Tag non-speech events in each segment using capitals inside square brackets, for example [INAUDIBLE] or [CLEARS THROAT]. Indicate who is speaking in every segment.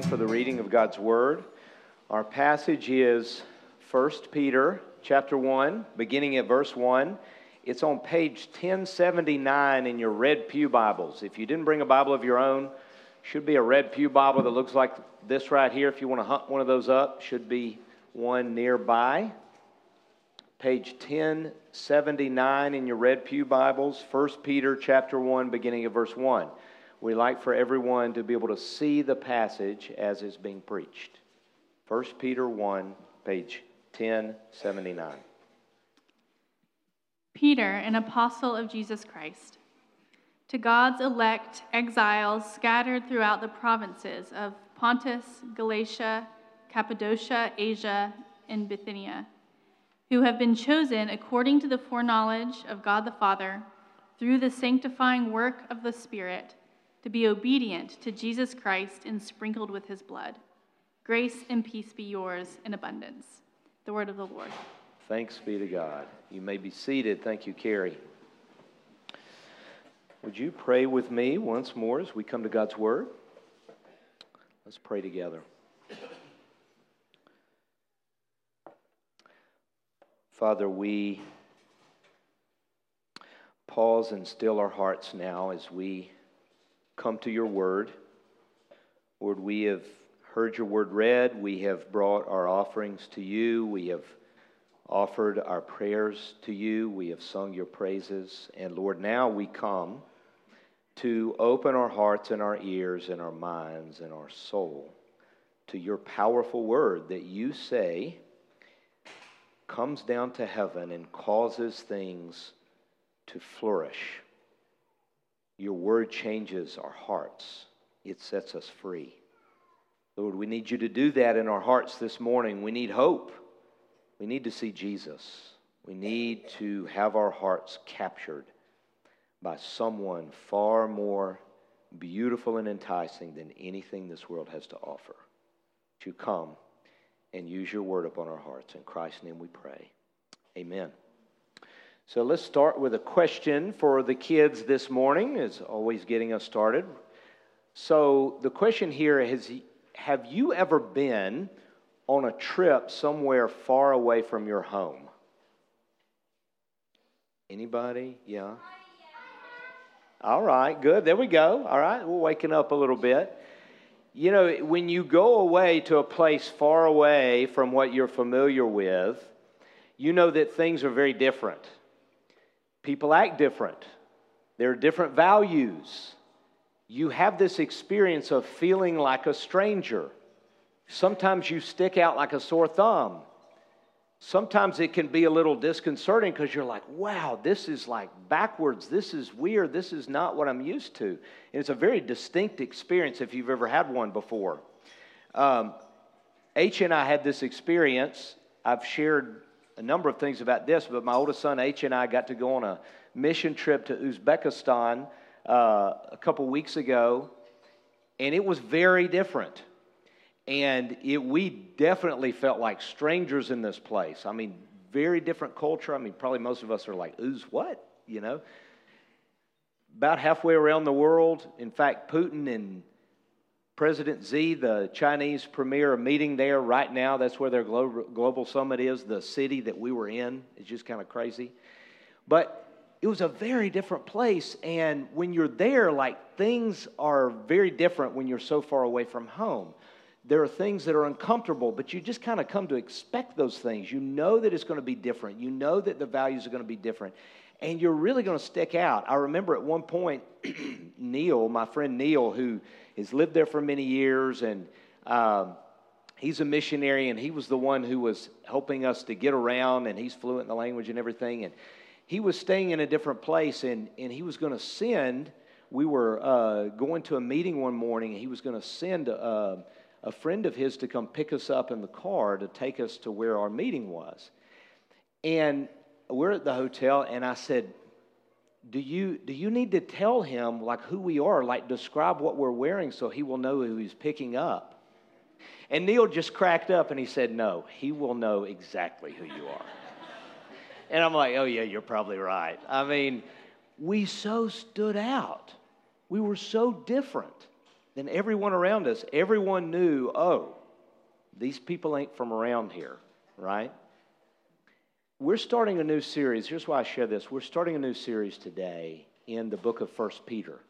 Speaker 1: stand for the reading of God's Word. Our passage is 1 Peter chapter 1, beginning at verse 1. It's on page 1079 in your Red Pew Bibles. If you didn't bring a Bible of your own, should be a Red Pew Bible that looks like this right here. If you want to hunt one of those up, should be one nearby. Page 1079 in your Red Pew Bibles, 1 Peter chapter 1, beginning at verse 1 we like for everyone to be able to see the passage as it's being preached. 1 Peter 1, page 1079.
Speaker 2: Peter, an apostle of Jesus Christ, to God's elect exiles scattered throughout the provinces of Pontus, Galatia, Cappadocia, Asia, and Bithynia, who have been chosen according to the foreknowledge of God the Father through the sanctifying work of the Spirit to be obedient to Jesus Christ and sprinkled with his blood. Grace and peace be yours in abundance. The word of the Lord.
Speaker 1: Thanks be to God. You may be seated. Thank you, Carrie. Would you pray with me once more as we come to God's word? Let's pray together. Father, we pause and still our hearts now as we come to your word. Lord, we have heard your word read. We have brought our offerings to you. We have offered our prayers to you. We have sung your praises. And Lord, now we come to open our hearts and our ears and our minds and our soul to your powerful word that you say comes down to heaven and causes things to flourish. Your word changes our hearts, it sets us free. Lord, we need you to do that in our hearts this morning. We need hope. We need to see Jesus. We need to have our hearts captured by someone far more beautiful and enticing than anything this world has to offer. To come and use your word upon our hearts. In Christ's name we pray. Amen. So let's start with a question for the kids this morning, is always getting us started. So the question here is Have you ever been on a trip somewhere far away from your home? Anybody? Yeah. All right, good. There we go. All right, we're waking up a little bit. You know, when you go away to a place far away from what you're familiar with, you know that things are very different People act different, there are different values. You have this experience of feeling like a stranger. Sometimes you stick out like a sore thumb. Sometimes it can be a little disconcerting because you're like, wow, this is like backwards. This is weird. This is not what I'm used to. And it's a very distinct experience if you've ever had one before. Um, H and I had this experience. I've shared a number of things about this, but my oldest son H and I got to go on a mission trip to Uzbekistan uh, a couple weeks ago, and it was very different. And it, we definitely felt like strangers in this place. I mean, very different culture. I mean, probably most of us are like, Uz, what? You know? About halfway around the world. In fact, Putin and President Xi, the Chinese premier, meeting there right now. That's where their global, global summit is. The city that we were in is just kind of crazy. But it was a very different place. And when you're there, like things are very different when you're so far away from home. There are things that are uncomfortable, but you just kind of come to expect those things. You know that it's going to be different. You know that the values are going to be different. And you're really going to stick out. I remember at one point, [CLEARS THROAT] Neil, my friend Neil, who has lived there for many years, and um, he's a missionary, and he was the one who was helping us to get around, and he's fluent in the language and everything. And he was staying in a different place, and, and he was going to send. We were uh, going to a meeting one morning, and he was going to send a, a friend of his to come pick us up in the car to take us to where our meeting was. And we're at the hotel, and I said, do you, do you need to tell him like who we are, like describe what we're wearing so he will know who he's picking up? And Neil just cracked up and he said, No, he will know exactly who you are. [LAUGHS] and I'm like, Oh, yeah, you're probably right. I mean, we so stood out. We were so different. than everyone around us, everyone knew, oh, these people ain't from around here, right? We're starting a new series. Here's why I share this. We're starting a new series today in the book of First Peter.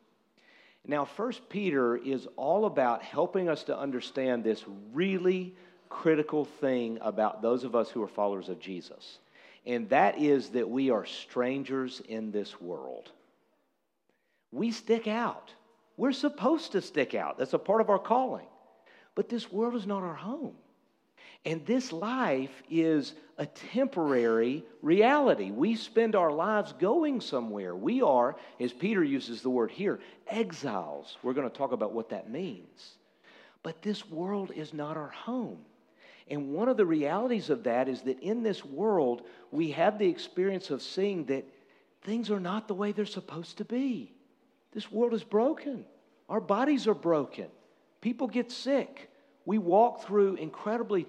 Speaker 1: Now, First Peter is all about helping us to understand this really critical thing about those of us who are followers of Jesus. And that is that we are strangers in this world. We stick out. We're supposed to stick out. That's a part of our calling. But this world is not our home. And this life is a temporary reality. We spend our lives going somewhere. We are, as Peter uses the word here, exiles. We're going to talk about what that means. But this world is not our home. And one of the realities of that is that in this world, we have the experience of seeing that things are not the way they're supposed to be. This world is broken. Our bodies are broken. People get sick. We walk through incredibly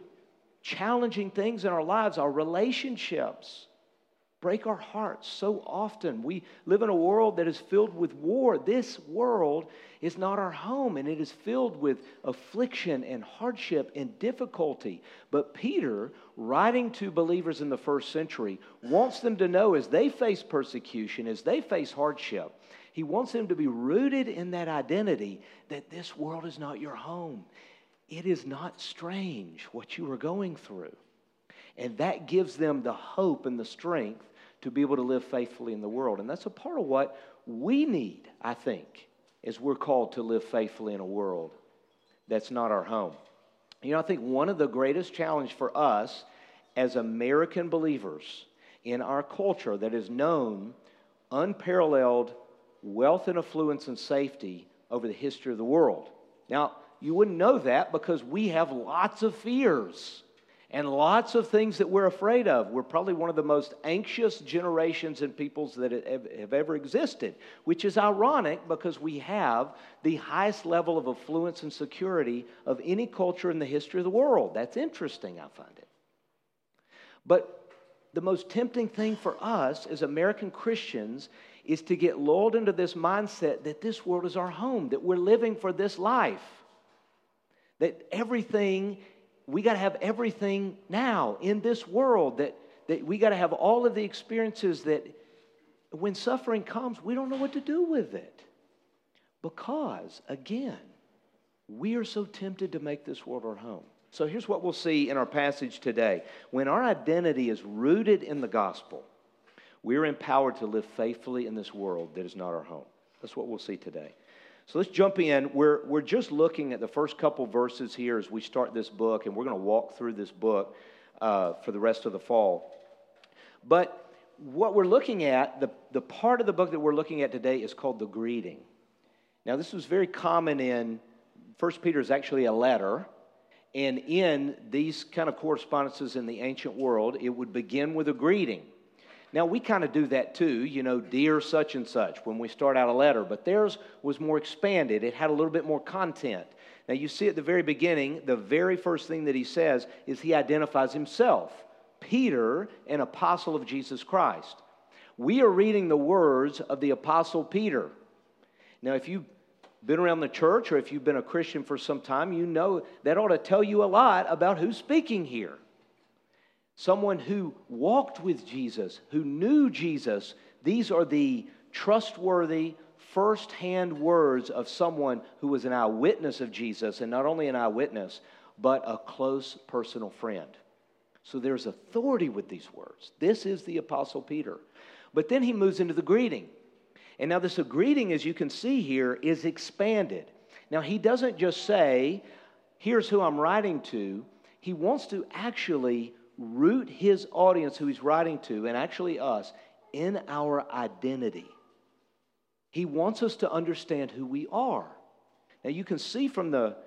Speaker 1: challenging things in our lives, our relationships break our hearts so often. We live in a world that is filled with war. This world is not our home, and it is filled with affliction and hardship and difficulty. But Peter, writing to believers in the first century, wants them to know as they face persecution, as they face hardship, he wants them to be rooted in that identity that this world is not your home it is not strange what you are going through. And that gives them the hope and the strength to be able to live faithfully in the world. And that's a part of what we need, I think, as we're called to live faithfully in a world that's not our home. You know, I think one of the greatest challenge for us as American believers in our culture that is known unparalleled wealth and affluence and safety over the history of the world. Now, you wouldn't know that because we have lots of fears and lots of things that we're afraid of. We're probably one of the most anxious generations and peoples that have ever existed, which is ironic because we have the highest level of affluence and security of any culture in the history of the world. That's interesting, I find it. But the most tempting thing for us as American Christians is to get lulled into this mindset that this world is our home, that we're living for this life that everything, we got to have everything now in this world, that, that we got to have all of the experiences that when suffering comes, we don't know what to do with it. Because, again, we are so tempted to make this world our home. So here's what we'll see in our passage today. When our identity is rooted in the gospel, we're empowered to live faithfully in this world that is not our home. That's what we'll see today. So let's jump in. We're, we're just looking at the first couple verses here as we start this book, and we're going to walk through this book uh, for the rest of the fall. But what we're looking at, the, the part of the book that we're looking at today is called the greeting. Now, this was very common in First Peter is actually a letter. And in these kind of correspondences in the ancient world, it would begin with a greeting. Now, we kind of do that too, you know, dear such and such when we start out a letter, but theirs was more expanded. It had a little bit more content. Now, you see at the very beginning, the very first thing that he says is he identifies himself Peter, an apostle of Jesus Christ. We are reading the words of the apostle Peter. Now, if you've been around the church or if you've been a Christian for some time, you know that ought to tell you a lot about who's speaking here someone who walked with Jesus, who knew Jesus. These are the trustworthy, firsthand words of someone who was an eyewitness of Jesus, and not only an eyewitness, but a close personal friend. So there's authority with these words. This is the Apostle Peter. But then he moves into the greeting. And now, this greeting, as you can see here, is expanded. Now, he doesn't just say, Here's who I'm writing to. He wants to actually root his audience, who he's writing to, and actually us, in our identity. He wants us to understand who we are. Now, you can see from the,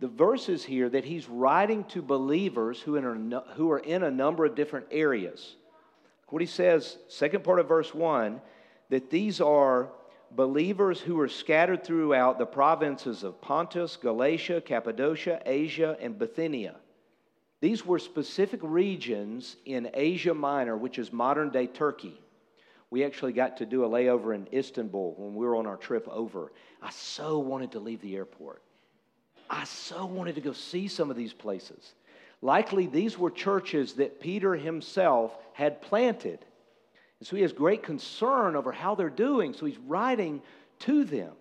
Speaker 1: the verses here that he's writing to believers who, in who are in a number of different areas. What he says, second part of verse 1, that these are believers who are scattered throughout the provinces of Pontus, Galatia, Cappadocia, Asia, and Bithynia. These were specific regions in Asia Minor, which is modern day Turkey. We actually got to do a layover in Istanbul when we were on our trip over. I so wanted to leave the airport. I so wanted to go see some of these places. Likely, these were churches that Peter himself had planted. And so he has great concern over how they're doing. So he's writing to them.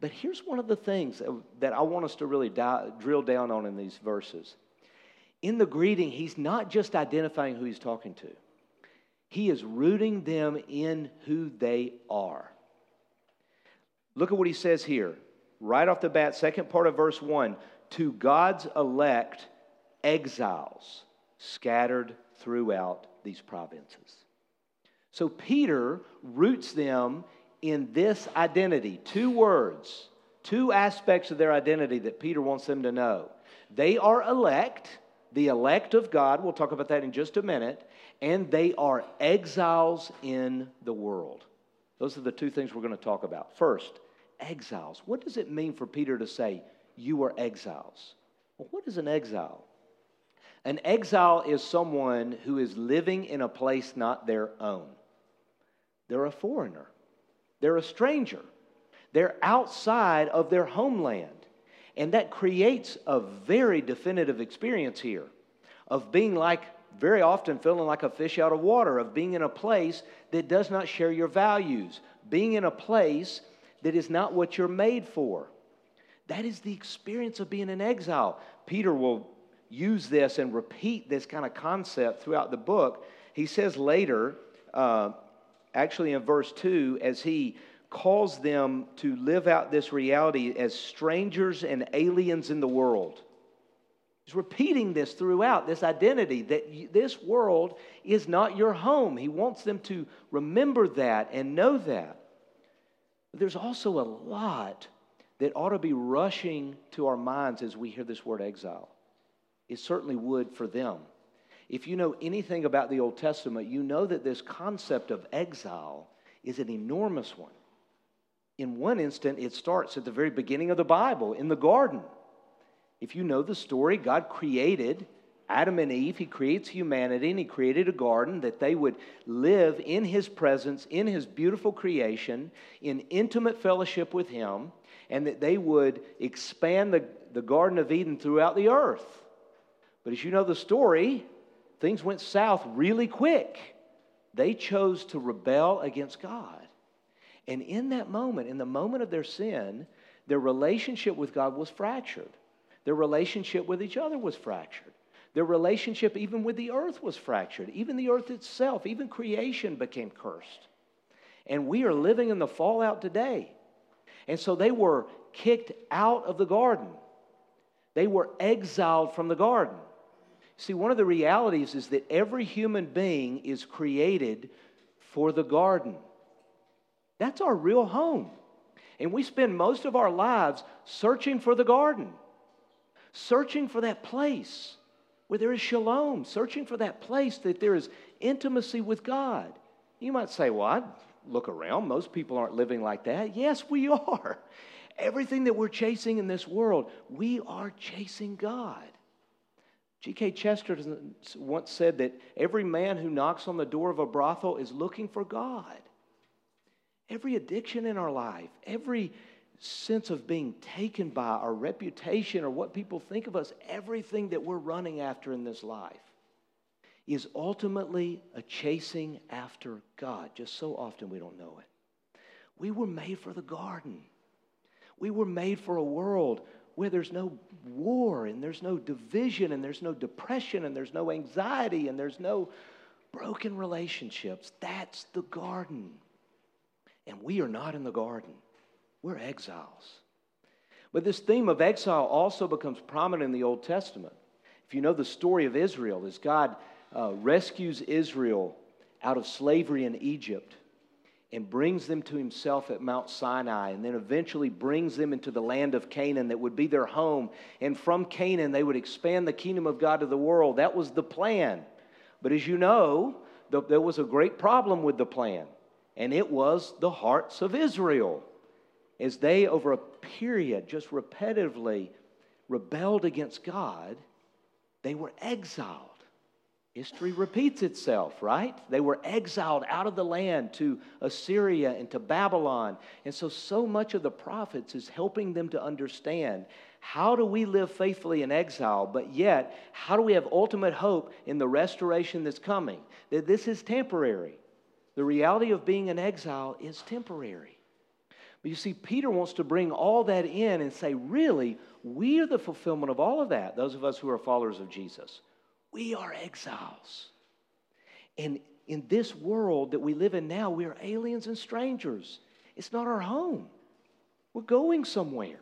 Speaker 1: But here's one of the things that I want us to really drill down on in these verses. In the greeting, he's not just identifying who he's talking to, he is rooting them in who they are. Look at what he says here, right off the bat, second part of verse 1 to God's elect exiles scattered throughout these provinces. So Peter roots them in this identity two words, two aspects of their identity that Peter wants them to know. They are elect, the elect of God. We'll talk about that in just a minute. And they are exiles in the world. Those are the two things we're going to talk about. First, exiles. What does it mean for Peter to say, You are exiles? Well, what is an exile? An exile is someone who is living in a place not their own. They're a foreigner, they're a stranger, they're outside of their homeland. And that creates a very definitive experience here of being like, very often feeling like a fish out of water, of being in a place that does not share your values, being in a place that is not what you're made for. That is the experience of being in exile. Peter will use this and repeat this kind of concept throughout the book. He says later, uh, actually in verse 2, as he calls them to live out this reality as strangers and aliens in the world. He's repeating this throughout, this identity that this world is not your home. He wants them to remember that and know that. But there's also a lot that ought to be rushing to our minds as we hear this word exile. It certainly would for them. If you know anything about the Old Testament, you know that this concept of exile is an enormous one. In one instant, it starts at the very beginning of the Bible in the garden. If you know the story, God created Adam and Eve, He creates humanity, and He created a garden that they would live in His presence, in His beautiful creation, in intimate fellowship with Him, and that they would expand the, the Garden of Eden throughout the earth. But as you know the story, things went south really quick. They chose to rebel against God. And in that moment, in the moment of their sin, their relationship with God was fractured. Their relationship with each other was fractured. Their relationship, even with the earth, was fractured. Even the earth itself, even creation became cursed. And we are living in the fallout today. And so they were kicked out of the garden, they were exiled from the garden. See, one of the realities is that every human being is created for the garden. That's our real home. And we spend most of our lives searching for the garden, searching for that place where there is shalom, searching for that place that there is intimacy with God. You might say, well, I look around. Most people aren't living like that. Yes, we are. [LAUGHS] Everything that we're chasing in this world, we are chasing God. G.K. Chesterton once said that every man who knocks on the door of a brothel is looking for God. Every addiction in our life, every sense of being taken by our reputation or what people think of us, everything that we're running after in this life is ultimately a chasing after God. Just so often we don't know it. We were made for the garden. We were made for a world where there's no war and there's no division and there's no depression and there's no anxiety and there's no broken relationships. That's the garden. And we are not in the garden, we're exiles. But this theme of exile also becomes prominent in the Old Testament. If you know the story of Israel, as God uh, rescues Israel out of slavery in Egypt, and brings them to himself at Mount Sinai, and then eventually brings them into the land of Canaan that would be their home. And from Canaan, they would expand the kingdom of God to the world. That was the plan. But as you know, the, there was a great problem with the plan, and it was the hearts of Israel. As they, over a period, just repetitively rebelled against God, they were exiled. History repeats itself, right? They were exiled out of the land to Assyria and to Babylon. And so, so much of the prophets is helping them to understand How do we live faithfully in exile, but yet, how do we have ultimate hope in the restoration that's coming? That this is temporary. The reality of being in exile is temporary. But you see, Peter wants to bring all that in and say, really, we are the fulfillment of all of that, those of us who are followers of Jesus. We are exiles. And in this world that we live in now, we are aliens and strangers. It's not our home. We're going somewhere.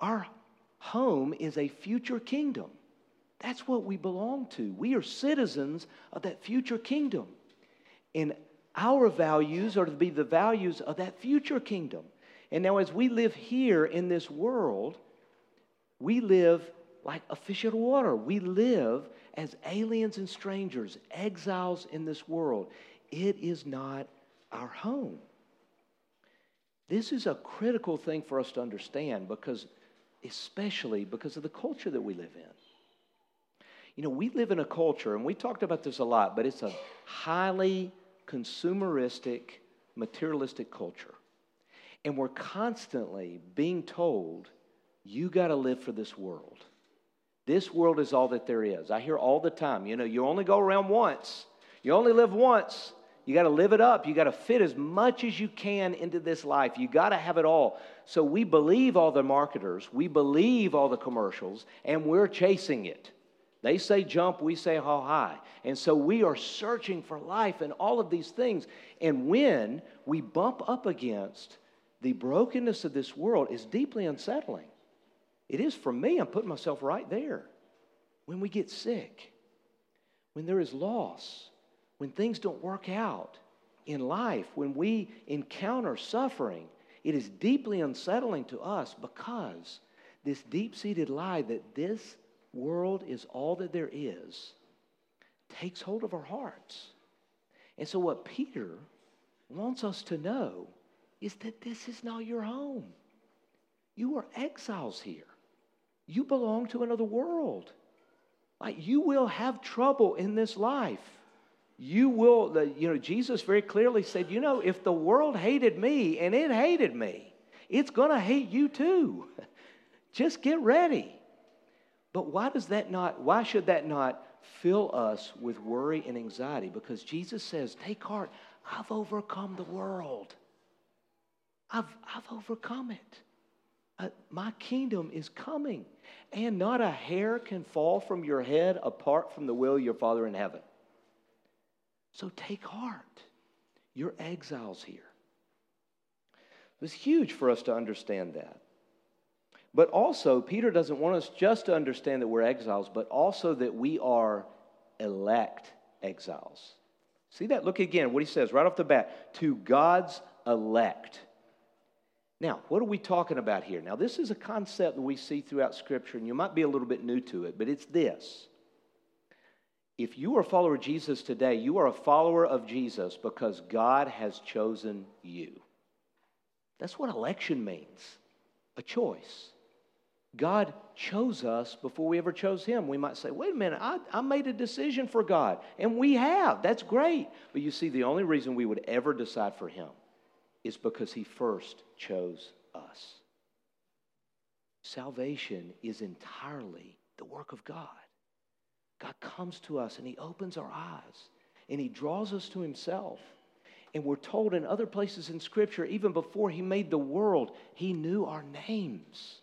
Speaker 1: Our home is a future kingdom. That's what we belong to. We are citizens of that future kingdom. And our values are to be the values of that future kingdom. And now, as we live here in this world, we live like a fish out of water. We live as aliens and strangers, exiles in this world. It is not our home. This is a critical thing for us to understand because, especially because of the culture that we live in. You know, we live in a culture, and we talked about this a lot, but it's a highly consumeristic, materialistic culture. And we're constantly being told, you got to live for this world. This world is all that there is. I hear all the time, you know, you only go around once, you only live once. You got to live it up. You got to fit as much as you can into this life. You got to have it all. So we believe all the marketers, we believe all the commercials, and we're chasing it. They say jump, we say how high. And so we are searching for life and all of these things. And when we bump up against the brokenness of this world, is deeply unsettling. It is for me. I'm putting myself right there. When we get sick, when there is loss, when things don't work out in life, when we encounter suffering, it is deeply unsettling to us because this deep seated lie that this world is all that there is takes hold of our hearts. And so, what Peter wants us to know is that this is not your home. You are exiles here, you belong to another world. Like, you will have trouble in this life you will, you know, Jesus very clearly said, you know, if the world hated me and it hated me, it's going to hate you too. [LAUGHS] Just get ready. But why does that not, why should that not fill us with worry and anxiety? Because Jesus says, take heart, I've overcome the world. I've, I've overcome it. Uh, my kingdom is coming. And not a hair can fall from your head apart from the will of your Father in heaven. So take heart. You're exiles here. It was huge for us to understand that. But also, Peter doesn't want us just to understand that we're exiles, but also that we are elect exiles. See that? Look again what he says right off the bat to God's elect. Now, what are we talking about here? Now, this is a concept that we see throughout Scripture, and you might be a little bit new to it, but it's this if you are a follower of Jesus today, you are a follower of Jesus because God has chosen you. That's what election means a choice. God chose us before we ever chose Him. We might say, wait a minute, I, I made a decision for God. And we have. That's great. But you see, the only reason we would ever decide for Him is because He first chose us. Salvation is entirely the work of God. God comes to us and He opens our eyes and He draws us to Himself. And we're told in other places in Scripture, even before He made the world, He knew our names.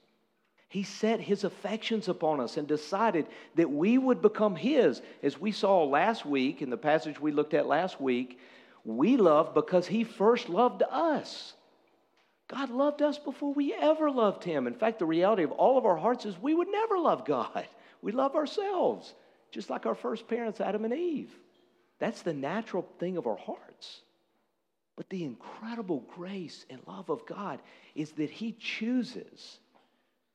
Speaker 1: He set His affections upon us and decided that we would become His. As we saw last week in the passage we looked at last week, we love because He first loved us. God loved us before we ever loved Him. In fact, the reality of all of our hearts is we would never love God, [LAUGHS] we love ourselves just like our first parents, Adam and Eve. That's the natural thing of our hearts. But the incredible grace and love of God is that He chooses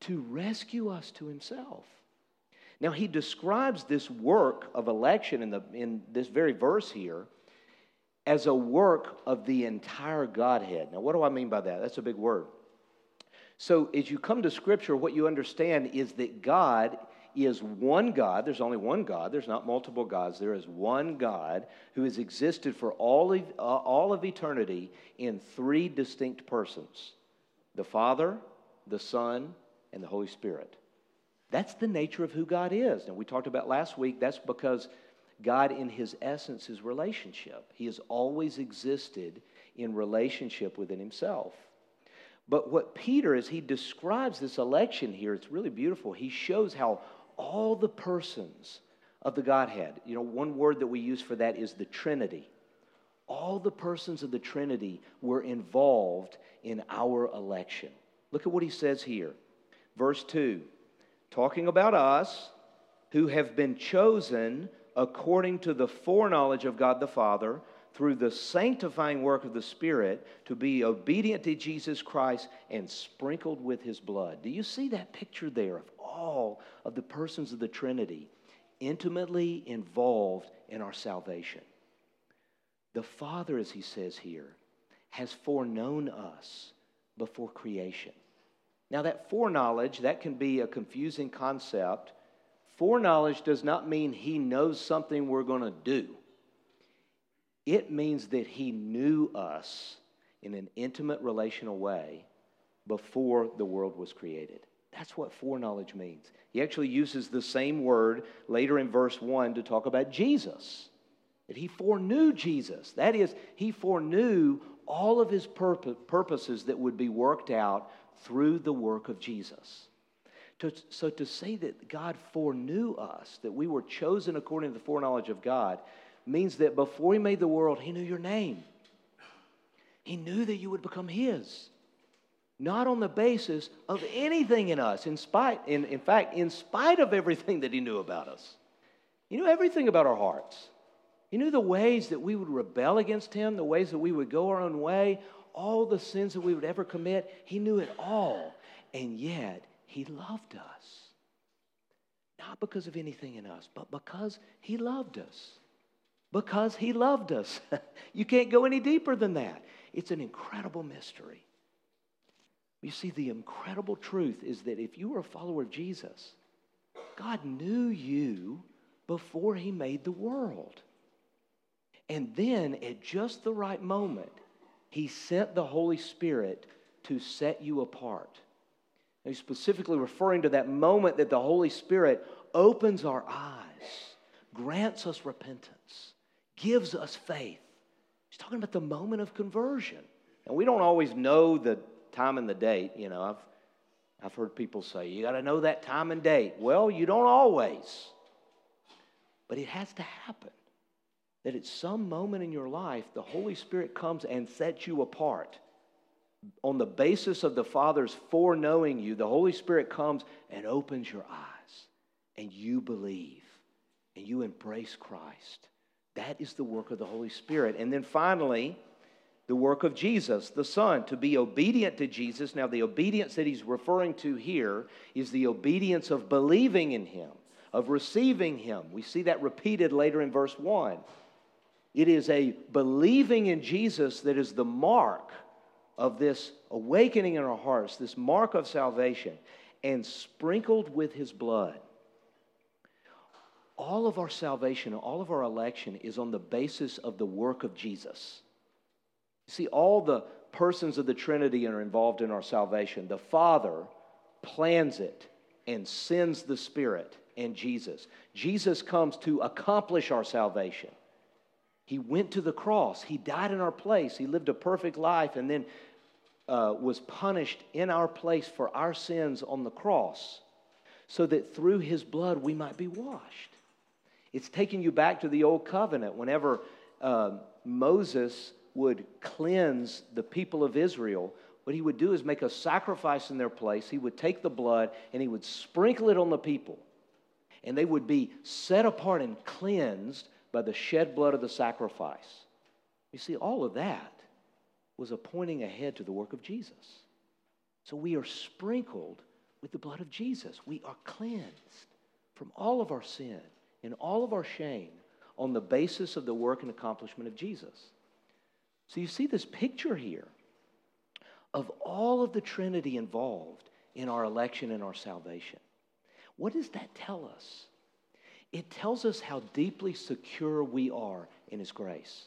Speaker 1: to rescue us to Himself. Now, He describes this work of election in, the, in this very verse here as a work of the entire Godhead. Now, what do I mean by that? That's a big word. So, as you come to Scripture, what you understand is that God is one God. There's only one God. There's not multiple gods. There is one God who has existed for all of, uh, all of eternity in three distinct persons the Father, the Son, and the Holy Spirit. That's the nature of who God is. And we talked about last week, that's because God, in his essence, is relationship. He has always existed in relationship within himself. But what Peter, as he describes this election here, it's really beautiful. He shows how all the persons of the Godhead, you know, one word that we use for that is the Trinity. All the persons of the Trinity were involved in our election. Look at what he says here. Verse 2 talking about us who have been chosen according to the foreknowledge of God the Father through the sanctifying work of the Spirit to be obedient to Jesus Christ and sprinkled with his blood. Do you see that picture there of all of the persons of the Trinity intimately involved in our salvation? The Father, as he says here, has foreknown us before creation. Now, that foreknowledge, that can be a confusing concept. Foreknowledge does not mean he knows something we're going to do, it means that he knew us in an intimate relational way before the world was created. That's what foreknowledge means. He actually uses the same word later in verse 1 to talk about Jesus. That he foreknew Jesus. That is, he foreknew all of his purposes that would be worked out through the work of Jesus. So to say that God foreknew us, that we were chosen according to the foreknowledge of God, means that before He made the world, He knew your name. He knew that you would become His. Not on the basis of anything in us, in spite, in, in fact, in spite of everything that He knew about us. He knew everything about our hearts. He knew the ways that we would rebel against Him, the ways that we would go our own way, all the sins that we would ever commit. He knew it all. And yet, He loved us. Not because of anything in us, but because He loved us. Because He loved us. [LAUGHS] you can't go any deeper than that. It's an incredible mystery. You see, the incredible truth is that if you were a follower of Jesus, God knew you before He made the world. And then, at just the right moment, he sent the Holy Spirit to set you apart. he's specifically referring to that moment that the Holy Spirit opens our eyes, grants us repentance, gives us faith. He's talking about the moment of conversion. And we don't always know the time and the date. You know, I've, I've heard people say, you got to know that time and date. Well, you don't always, but it has to happen that at some moment in your life, the Holy Spirit comes and sets you apart. On the basis of the Father's foreknowing you, the Holy Spirit comes and opens your eyes, and you believe, and you embrace Christ. That is the work of the Holy Spirit. And then finally, the work of Jesus, the Son, to be obedient to Jesus. Now, the obedience that he's referring to here is the obedience of believing in him, of receiving him. We see that repeated later in verse 1. It is a believing in Jesus that is the mark of this awakening in our hearts, this mark of salvation, and sprinkled with his blood. All of our salvation, all of our election is on the basis of the work of Jesus. See, all the persons of the Trinity are involved in our salvation. The Father plans it and sends the Spirit and Jesus. Jesus comes to accomplish our salvation. He went to the cross. He died in our place. He lived a perfect life and then uh, was punished in our place for our sins on the cross so that through his blood we might be washed. It's taking you back to the old covenant whenever uh, Moses would cleanse the people of Israel. What he would do is make a sacrifice in their place. He would take the blood and he would sprinkle it on the people. And they would be set apart and cleansed by the shed blood of the sacrifice. You see, all of that was a pointing ahead to the work of Jesus. So we are sprinkled with the blood of Jesus. We are cleansed from all of our sin and all of our shame on the basis of the work and accomplishment of Jesus. So you see this picture here of all of the Trinity involved in our election and our salvation. What does that tell us? It tells us how deeply secure we are in His grace.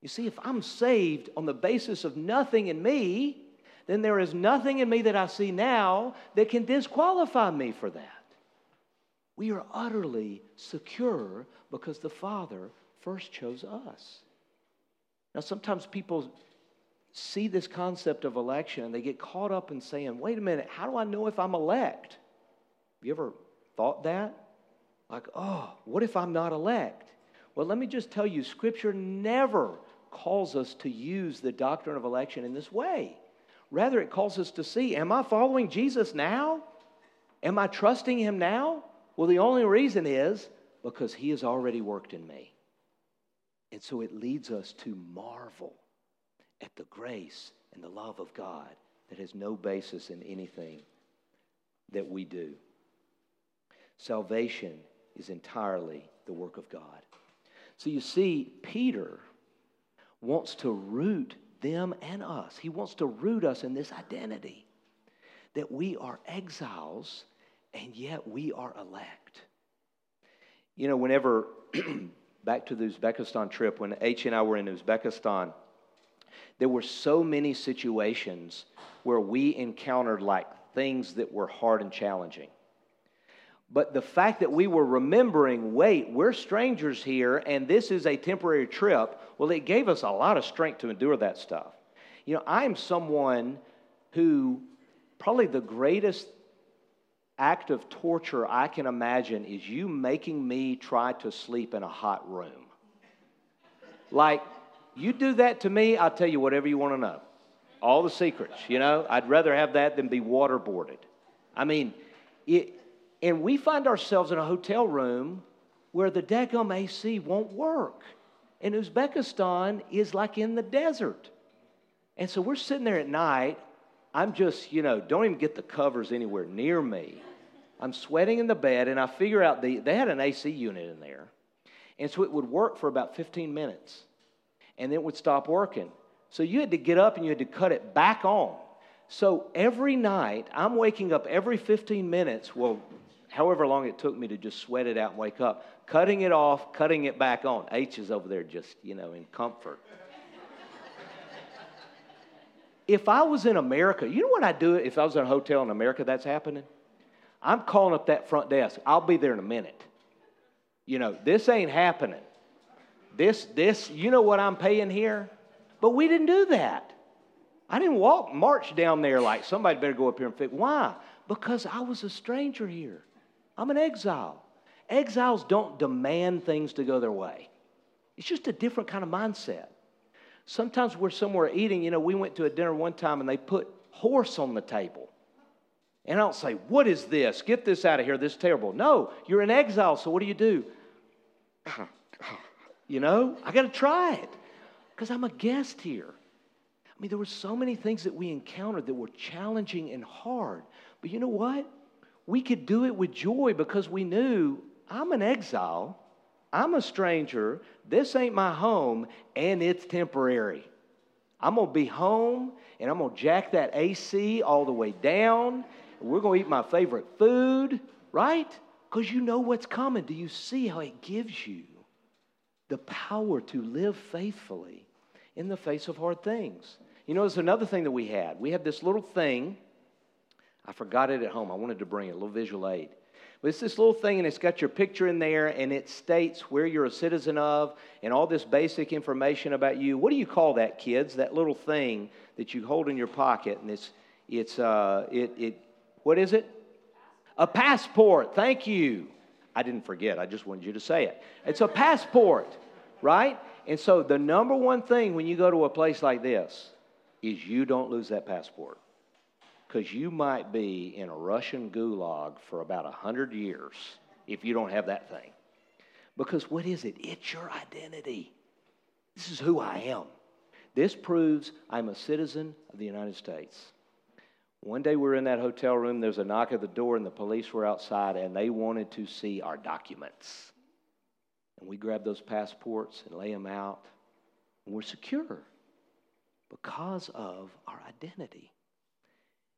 Speaker 1: You see, if I'm saved on the basis of nothing in me, then there is nothing in me that I see now that can disqualify me for that. We are utterly secure because the Father first chose us. Now, sometimes people see this concept of election and they get caught up in saying, wait a minute, how do I know if I'm elect? Have you ever thought that? Like, oh, what if I'm not elect? Well, let me just tell you, Scripture never calls us to use the doctrine of election in this way. Rather, it calls us to see, am I following Jesus now? Am I trusting Him now? Well, the only reason is because He has already worked in me. And so it leads us to marvel at the grace and the love of God that has no basis in anything that we do. Salvation is entirely the work of God. So you see, Peter wants to root them and us. He wants to root us in this identity that we are exiles and yet we are elect. You know, whenever, [CLEARS THROAT] back to the Uzbekistan trip, when H and I were in Uzbekistan, there were so many situations where we encountered like things that were hard and challenging. But the fact that we were remembering, wait, we're strangers here and this is a temporary trip, well, it gave us a lot of strength to endure that stuff. You know, I'm someone who probably the greatest act of torture I can imagine is you making me try to sleep in a hot room. Like, you do that to me, I'll tell you whatever you want to know. All the secrets, you know? I'd rather have that than be waterboarded. I mean, it, and we find ourselves in a hotel room where the daggum AC won't work. And Uzbekistan is like in the desert. And so we're sitting there at night. I'm just, you know, don't even get the covers anywhere near me. I'm sweating in the bed, and I figure out the, they had an AC unit in there. And so it would work for about 15 minutes, and then it would stop working. So you had to get up and you had to cut it back on. So every night, I'm waking up every 15 minutes, well, however long it took me to just sweat it out and wake up, cutting it off, cutting it back on. H is over there just, you know, in comfort. if I was in America, you know what I'd do if I was in a hotel in America that's happening? I'm calling up that front desk. I'll be there in a minute. You know, this ain't happening. This, this, you know what I'm paying here? But we didn't do that. I didn't walk, march down there like somebody better go up here and fix. Why? Because I was a stranger here. I'm an exile. Exiles don't demand things to go their way. It's just a different kind of mindset. Sometimes we're somewhere eating. You know, we went to a dinner one time and they put horse on the table. And I don't say, What is this? Get this out of here. This is terrible. No, you're in exile, so what do you do? [LAUGHS] You know, I got to try it because I'm a guest here. I mean, there were so many things that we encountered that were challenging and hard. But you know what? We could do it with joy because we knew I'm an exile, I'm a stranger, this ain't my home, and it's temporary. I'm to be home and I'm to jack that AC all the way down we're to eat my favorite food, right? Because you know what's coming. Do you see how it gives you the power to live faithfully in the face of hard things? You know, there's another thing that we had. We had this little thing. I forgot it at home. I wanted to bring it, a little visual aid. But it's this little thing, and it's got your picture in there, and it states where you're a citizen of, and all this basic information about you. What do you call that, kids? That little thing that you hold in your pocket, and it's it's uh, it it what is it? A passport. Thank you. I didn't forget. I just wanted you to say it. It's a passport, right? And so the number one thing when you go to a place like this is you don't lose that passport. Because you might be in a Russian gulag for about 100 years if you don't have that thing. Because what is it? It's your identity. This is who I am. This proves I'm a citizen of the United States. One day we were in that hotel room, there was a knock at the door, and the police were outside, and they wanted to see our documents. And we grabbed those passports and lay them out, and we're secure because of our identity.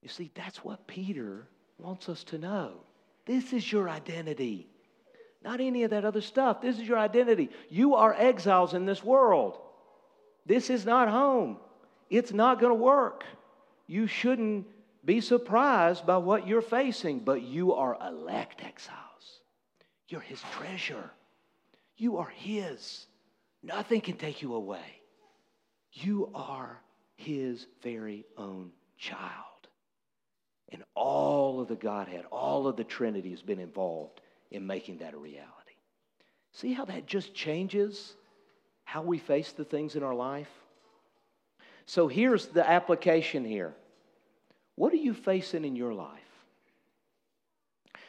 Speaker 1: You see, that's what Peter wants us to know. This is your identity, not any of that other stuff. This is your identity. You are exiles in this world. This is not home, it's not going to work. you shouldn't be surprised by what you're facing, but you are elect exiles. You're his treasure. You are his. Nothing can take you away. You are his very own child. And all of the Godhead, all of the Trinity has been involved in making that a reality. See how that just changes how we face the things in our life? So here's the application here. What are you facing in your life?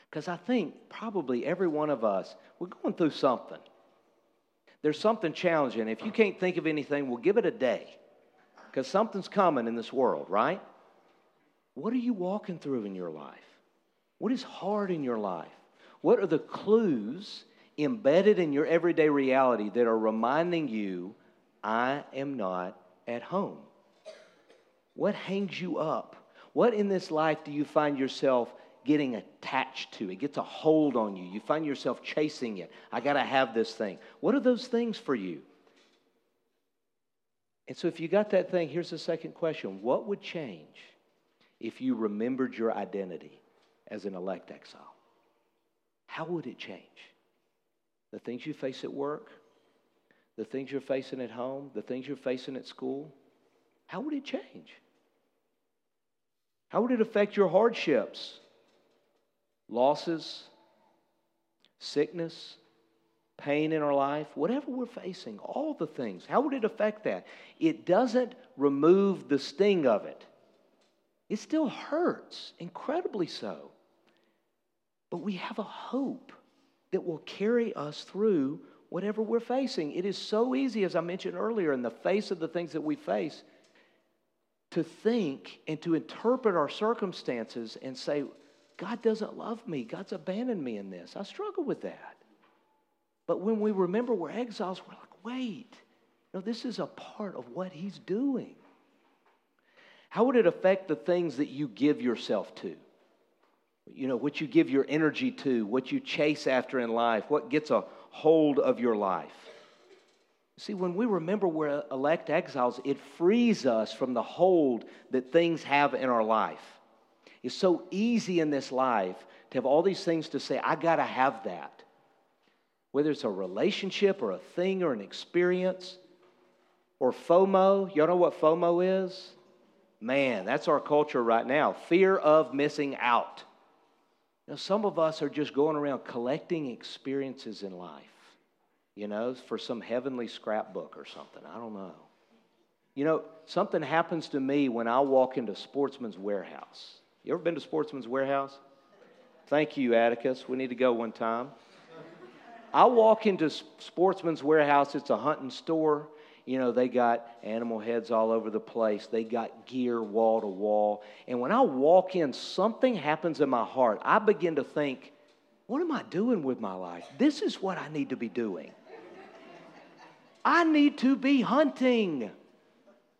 Speaker 1: Because I think probably every one of us, we're going through something. There's something challenging. If you can't think of anything, we'll give it a day. Because something's coming in this world, right? What are you walking through in your life? What is hard in your life? What are the clues embedded in your everyday reality that are reminding you, I am not at home? What hangs you up? What in this life do you find yourself getting attached to? It gets a hold on you. You find yourself chasing it. I got to have this thing. What are those things for you? And so, if you got that thing, here's the second question What would change if you remembered your identity as an elect exile? How would it change? The things you face at work, the things you're facing at home, the things you're facing at school, how would it change? How would it affect your hardships? Losses, sickness, pain in our life, whatever we're facing, all the things. How would it affect that? It doesn't remove the sting of it. It still hurts, incredibly so. But we have a hope that will carry us through whatever we're facing. It is so easy, as I mentioned earlier, in the face of the things that we face, to think and to interpret our circumstances and say, God doesn't love me. God's abandoned me in this. I struggle with that. But when we remember we're exiles, we're like, wait, no, this is a part of what He's doing. How would it affect the things that you give yourself to? You know, what you give your energy to, what you chase after in life, what gets a hold of your life. See, when we remember we're elect exiles, it frees us from the hold that things have in our life. It's so easy in this life to have all these things to say, I got to have that. Whether it's a relationship or a thing or an experience or FOMO. Y'all know what FOMO is? Man, that's our culture right now fear of missing out. Now, some of us are just going around collecting experiences in life you know, for some heavenly scrapbook or something. I don't know. You know, something happens to me when I walk into Sportsman's Warehouse. You ever been to Sportsman's Warehouse? Thank you, Atticus. We need to go one time. I walk into Sportsman's Warehouse, it's a hunting store. You know, they got animal heads all over the place. They got gear wall to wall. And when I walk in, something happens in my heart. I begin to think, what am I doing with my life? This is what I need to be doing. I need to be hunting,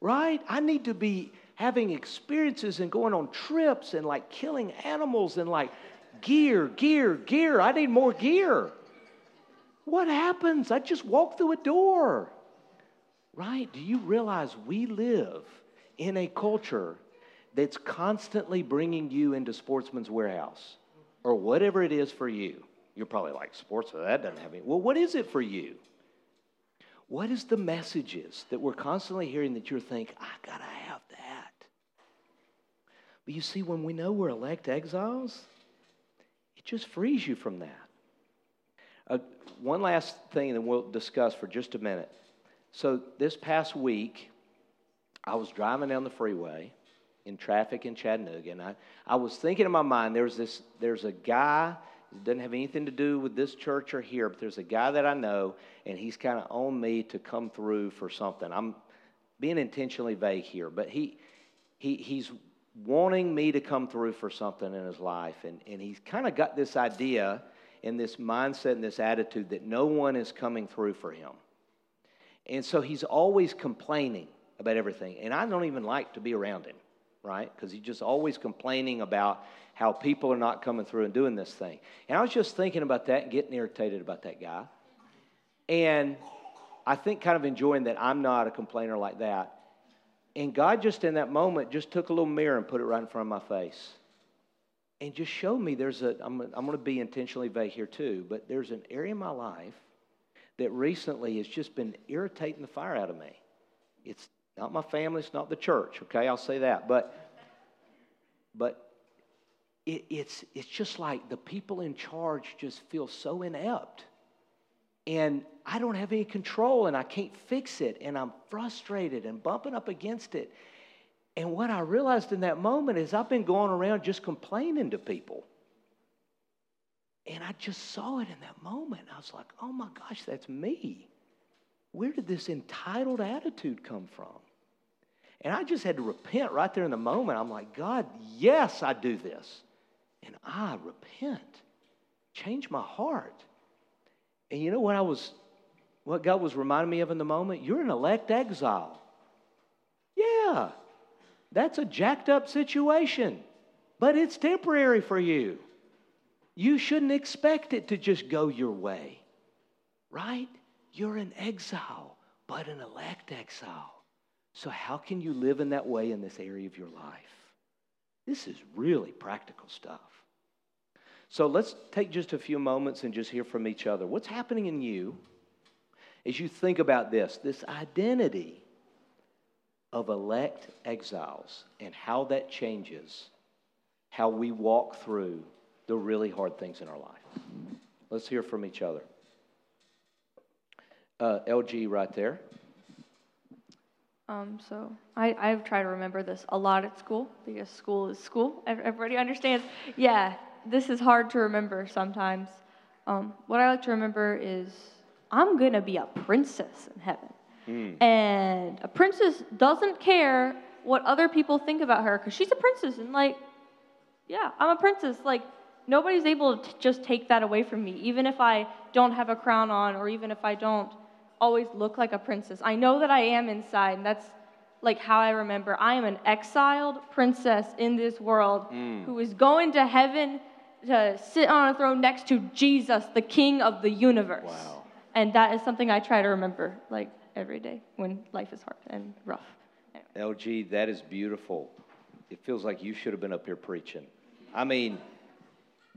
Speaker 1: right? I need to be having experiences and going on trips and like killing animals and like gear, gear, gear. I need more gear. What happens? I just walk through a door, right? Do you realize we live in a culture that's constantly bringing you into Sportsman's Warehouse or whatever it is for you? You're probably like, Sportsman, that doesn't have any. Well, what is it for you? What is the messages that we're constantly hearing that you're thinking, I gotta have that? But you see, when we know we're elect exiles, it just frees you from that. Uh, one last thing that we'll discuss for just a minute. So, this past week, I was driving down the freeway in traffic in Chattanooga, and I, I was thinking in my mind, there's this, there's a guy it doesn't have anything to do with this church or here, but there's a guy that I know, and he's kind of on me to come through for something. I'm being intentionally vague here, but he, he, he's wanting me to come through for something in his life. And, and he's kind of got this idea and this mindset and this attitude that no one is coming through for him. And so he's always complaining about everything. And I don't even like to be around him, right? Because he's just always complaining about how people are not coming through and doing this thing. And I was just thinking about that and getting irritated about that guy. And I think kind of enjoying that I'm not a complainer like that. And God just in that moment just took a little mirror and put it right in front of my face. And just showed me there's a, I'm, I'm going to be intentionally vague here too, but there's an area in my life that recently has just been irritating the fire out of me. It's not my family, it's not the church, okay? I'll say that. But, but it, it's, it's just like the people in charge just feel so inept. And I don't have any control and I can't fix it. And I'm frustrated and bumping up against it. And what I realized in that moment is I've been going around just complaining to people. And I just saw it in that moment. I was like, oh my gosh, that's me. Where did this entitled attitude come from? And I just had to repent right there in the moment. I'm like, God, yes, I do this. And I repent. Change my heart. And you know what I was what God was reminding me of in the moment? You're an elect exile. Yeah. That's a jacked up situation. But it's temporary for you. You shouldn't expect it to just go your way. Right? You're an exile, but an elect exile. So, how can you live in that way in this area of your life? This is really practical stuff. So, let's take just a few moments and just hear from each other. What's happening in you as you think about this, this identity of elect exiles and how that changes how we walk through the really hard things in our life? Let's hear from each other. Uh, LG right there.
Speaker 3: Um, so I, I've tried to remember this a lot at school because school is school. [LAUGHS] Everybody understands. Yeah, this is hard to remember sometimes. Um, what I like to remember is I'm going to be a princess in heaven. Mm. And a princess doesn't care what other people think about her because she's a princess. And, like, yeah, I'm a princess. Like, nobody's able to just take that away from me, even if I don't have a crown on or even if I don't always look like a princess. I know that I am inside, and that's like how I remember. I am an exiled princess in this world mm. who is going to heaven to sit on a throne next to Jesus, the King of the universe.
Speaker 1: Wow.
Speaker 3: And that is something I try to remember like every day when life is hard and rough.
Speaker 1: Anyway. LG, that is beautiful. It feels like you should have been up here preaching. I mean,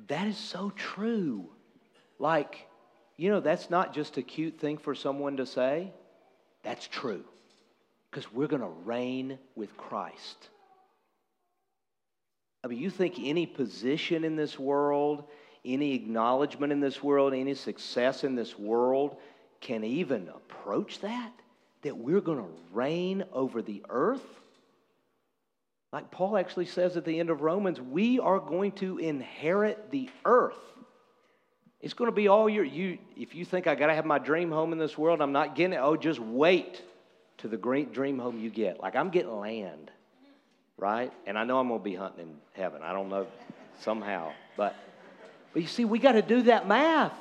Speaker 1: that is so true. Like, you know, that's not just a cute thing for someone to say. That's true. Because we're going to reign with Christ. I mean, you think any position in this world, any acknowledgement in this world, any success in this world can even approach that? That we're going to reign over the earth? Like Paul actually says at the end of Romans, we are going to inherit the earth. It's going to be all your you if you think I got to have my dream home in this world, I'm not getting it. Oh, just wait to the great dream home you get. Like I'm getting land, right? And I know I'm going to be hunting in heaven. I don't know somehow, but but you see, we got to do that math.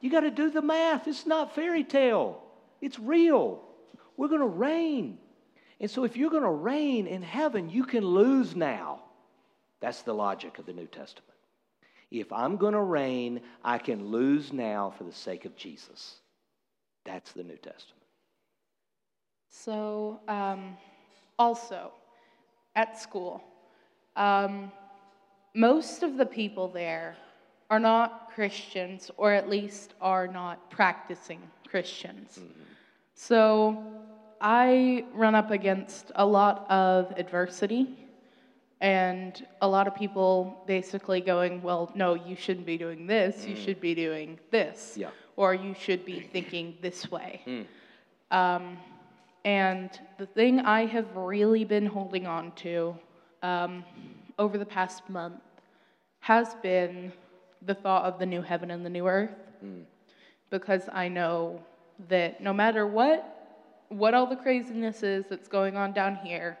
Speaker 1: You got to do the math. It's not fairy tale. It's real. We're going to reign. And so if you're going to reign in heaven, you can lose now. That's the logic of the New Testament. If I'm going to reign, I can lose now for the sake of Jesus. That's the New Testament.
Speaker 4: So, um, also at school, um, most of the people there are not Christians, or at least are not practicing Christians. Mm-hmm. So, I run up against a lot of adversity and a lot of people basically going, well, no, you shouldn't be doing this. Mm. You should be doing this.
Speaker 1: Yeah.
Speaker 4: Or you should be thinking this way. Mm. Um, and the thing I have really been holding on to um, over the past month has been the thought of the new heaven and the new earth. Mm. Because I know that no matter what, what all the craziness is that's going on down here,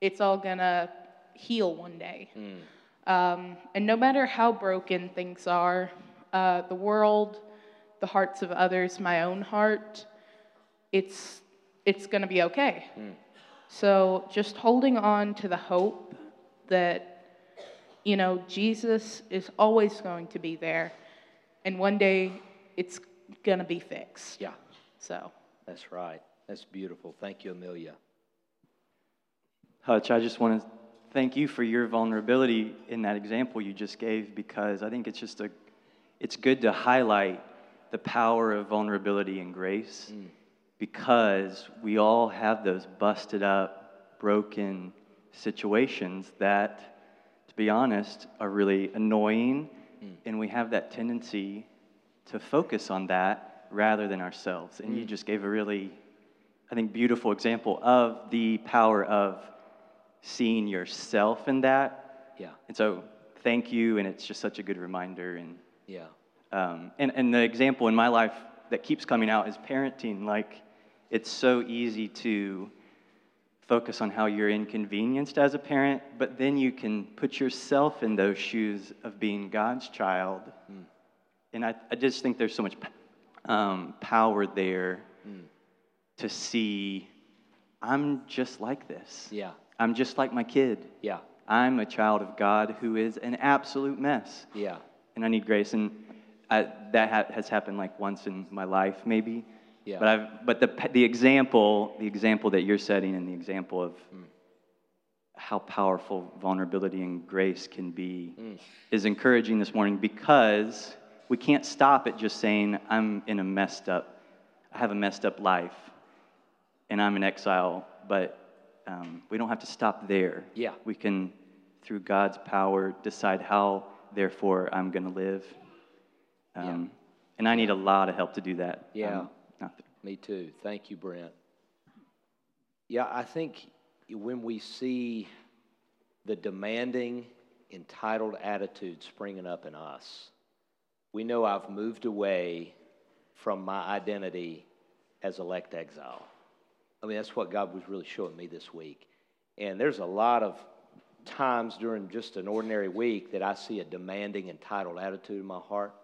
Speaker 4: it's all gonna heal one day. Mm. Um, and no matter how broken things are, uh, the world, the hearts of others, my own heart, it's, it's to be okay. Mm. So just holding on to the hope that, you know, Jesus is always going to be there, and one day it's to be fixed.
Speaker 1: Yeah.
Speaker 4: So.
Speaker 1: That's right. That's beautiful. Thank you, Amelia.
Speaker 5: Hutch, I just want to thank you for your vulnerability in that example you just gave because I think it's just a it's good to highlight the power of vulnerability and grace mm. because we all have those busted up, broken situations that, to be honest, are really annoying, mm. and we have that tendency to focus on that rather than ourselves. And mm. you just gave a really, I think, beautiful example of the power of seeing yourself in that.
Speaker 1: Yeah.
Speaker 5: And so, thank you, and it's just such a good reminder. And
Speaker 1: yeah.
Speaker 5: Um, and, and the example in my life that keeps coming out is parenting. Like, it's so easy to focus on how you're inconvenienced as a parent, but then you can put yourself in those shoes of being God's child. Mm. And I, I just think there's so much um, power there mm. To see I'm just like this.
Speaker 1: Yeah.
Speaker 5: I'm just like my kid.
Speaker 1: Yeah.
Speaker 5: I'm a child of God who is an absolute mess.
Speaker 1: Yeah.
Speaker 5: And I need grace. And I, that ha- has happened like once in my life, maybe.
Speaker 1: Yeah.
Speaker 5: But I've, but the the example, the example that you're setting, and the example of mm. how powerful vulnerability and grace can be, mm. is encouraging this morning because we can't stop at just saying I'm in a messed up, I have a messed up life, and I'm in exile. But um, we don't have to stop there.
Speaker 1: Yeah.
Speaker 5: We can, through God's power, decide how, therefore, I'm going to live. Um, yeah. And I need a lot of help to do that.
Speaker 1: Yeah. Um, Me too. Thank you, Brent. Yeah, I think when we see the demanding, entitled attitude springing up in us, we know I've moved away from my identity as elect exile. I mean, that's what God was really showing me this week. And there's a lot of times during just an ordinary week that I see a demanding, entitled attitude in my heart.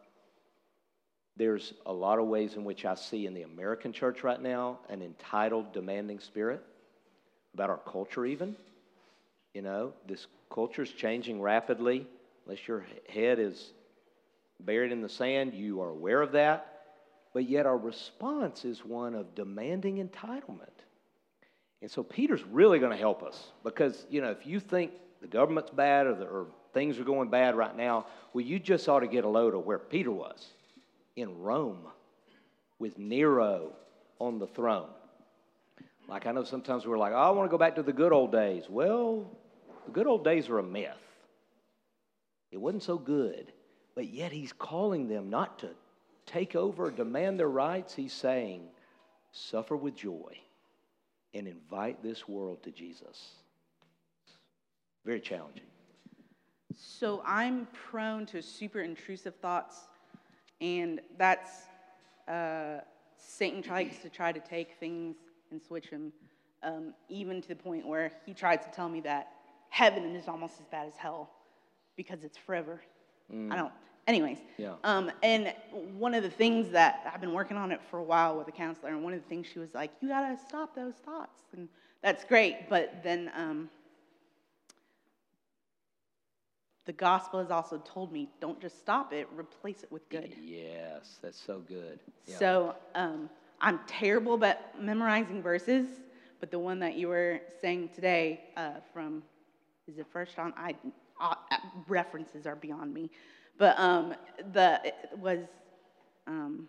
Speaker 1: There's a lot of ways in which I see in the American church right now an entitled, demanding spirit about our culture, even. You know, this culture is changing rapidly. Unless your head is buried in the sand, you are aware of that. But yet, our response is one of demanding entitlement. And so, Peter's really going to help us because, you know, if you think the government's bad or, the, or things are going bad right now, well, you just ought to get a load of where Peter was in Rome with Nero on the throne. Like I know sometimes we're like, oh, I want to go back to the good old days. Well, the good old days are a myth. It wasn't so good. But yet he's calling them not to take over, demand their rights. He's saying, suffer with joy and invite this world to Jesus. Very challenging.
Speaker 6: So I'm prone to super intrusive thoughts and that's uh, Satan tries to try to take things and switch them, um, even to the point where he tries to tell me that heaven is almost as bad as hell because it's forever. Mm. I don't. Anyways,
Speaker 1: yeah.
Speaker 6: Um, and one of the things that I've been working on it for a while with a counselor, and one of the things she was like, "You gotta stop those thoughts," and that's great. But then um, the gospel has also told me don't just stop it, replace it with good.
Speaker 1: Yes, that's so good.
Speaker 6: Yeah. So um, I'm terrible about memorizing verses, but the one that you were saying today uh, from, is it First John? I, uh, references are beyond me. But um, the, was, um,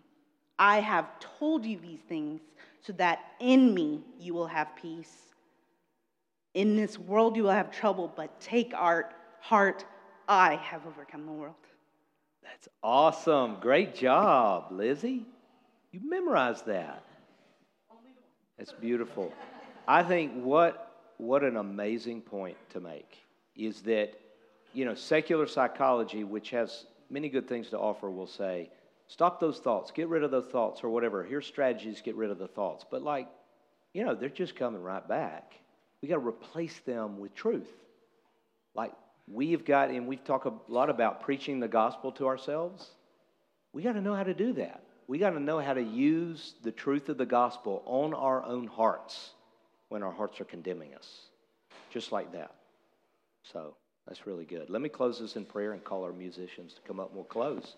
Speaker 6: I have told you these things so that in me you will have peace. In this world you will have trouble, but take art, heart, I have overcome the world.
Speaker 1: That's awesome. Great job, Lizzie. You memorized that. That's beautiful. I think what what an amazing point to make is that you know secular psychology, which has many good things to offer, will say, stop those thoughts, get rid of those thoughts, or whatever. Here's strategies, get rid of the thoughts. But like, you know, they're just coming right back. We got to replace them with truth. Like we've got, and we've talked a lot about preaching the gospel to ourselves. We got to know how to do that. We got to know how to use the truth of the gospel on our own hearts when our hearts are condemning us. Just like that. So that's really good. Let me close this in prayer and call our musicians to come up and we'll close.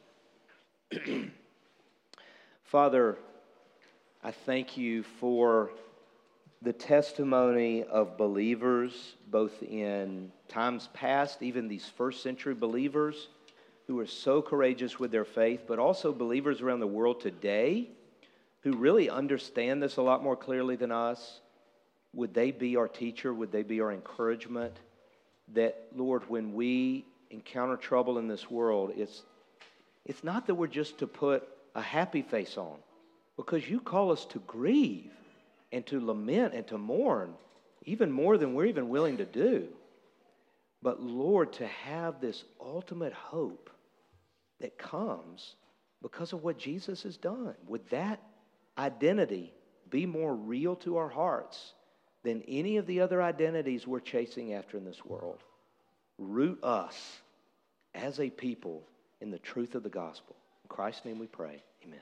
Speaker 1: [CLEARS THROAT] Father, I thank you for the testimony of believers, both in times past, even these first century believers who are so courageous with their faith, but also believers around the world today who really understand this a lot more clearly than us. Would they be our teacher? Would they be our encouragement? That, Lord, when we encounter trouble in this world, it's, it's not that we're just to put a happy face on, because you call us to grieve and to lament and to mourn even more than we're even willing to do. But Lord, to have this ultimate hope that comes because of what Jesus has done, would that identity be more real to our hearts than any of the other identities we're chasing after in this world? Root us as a people in the truth of the gospel. In Christ's name we pray. Amen.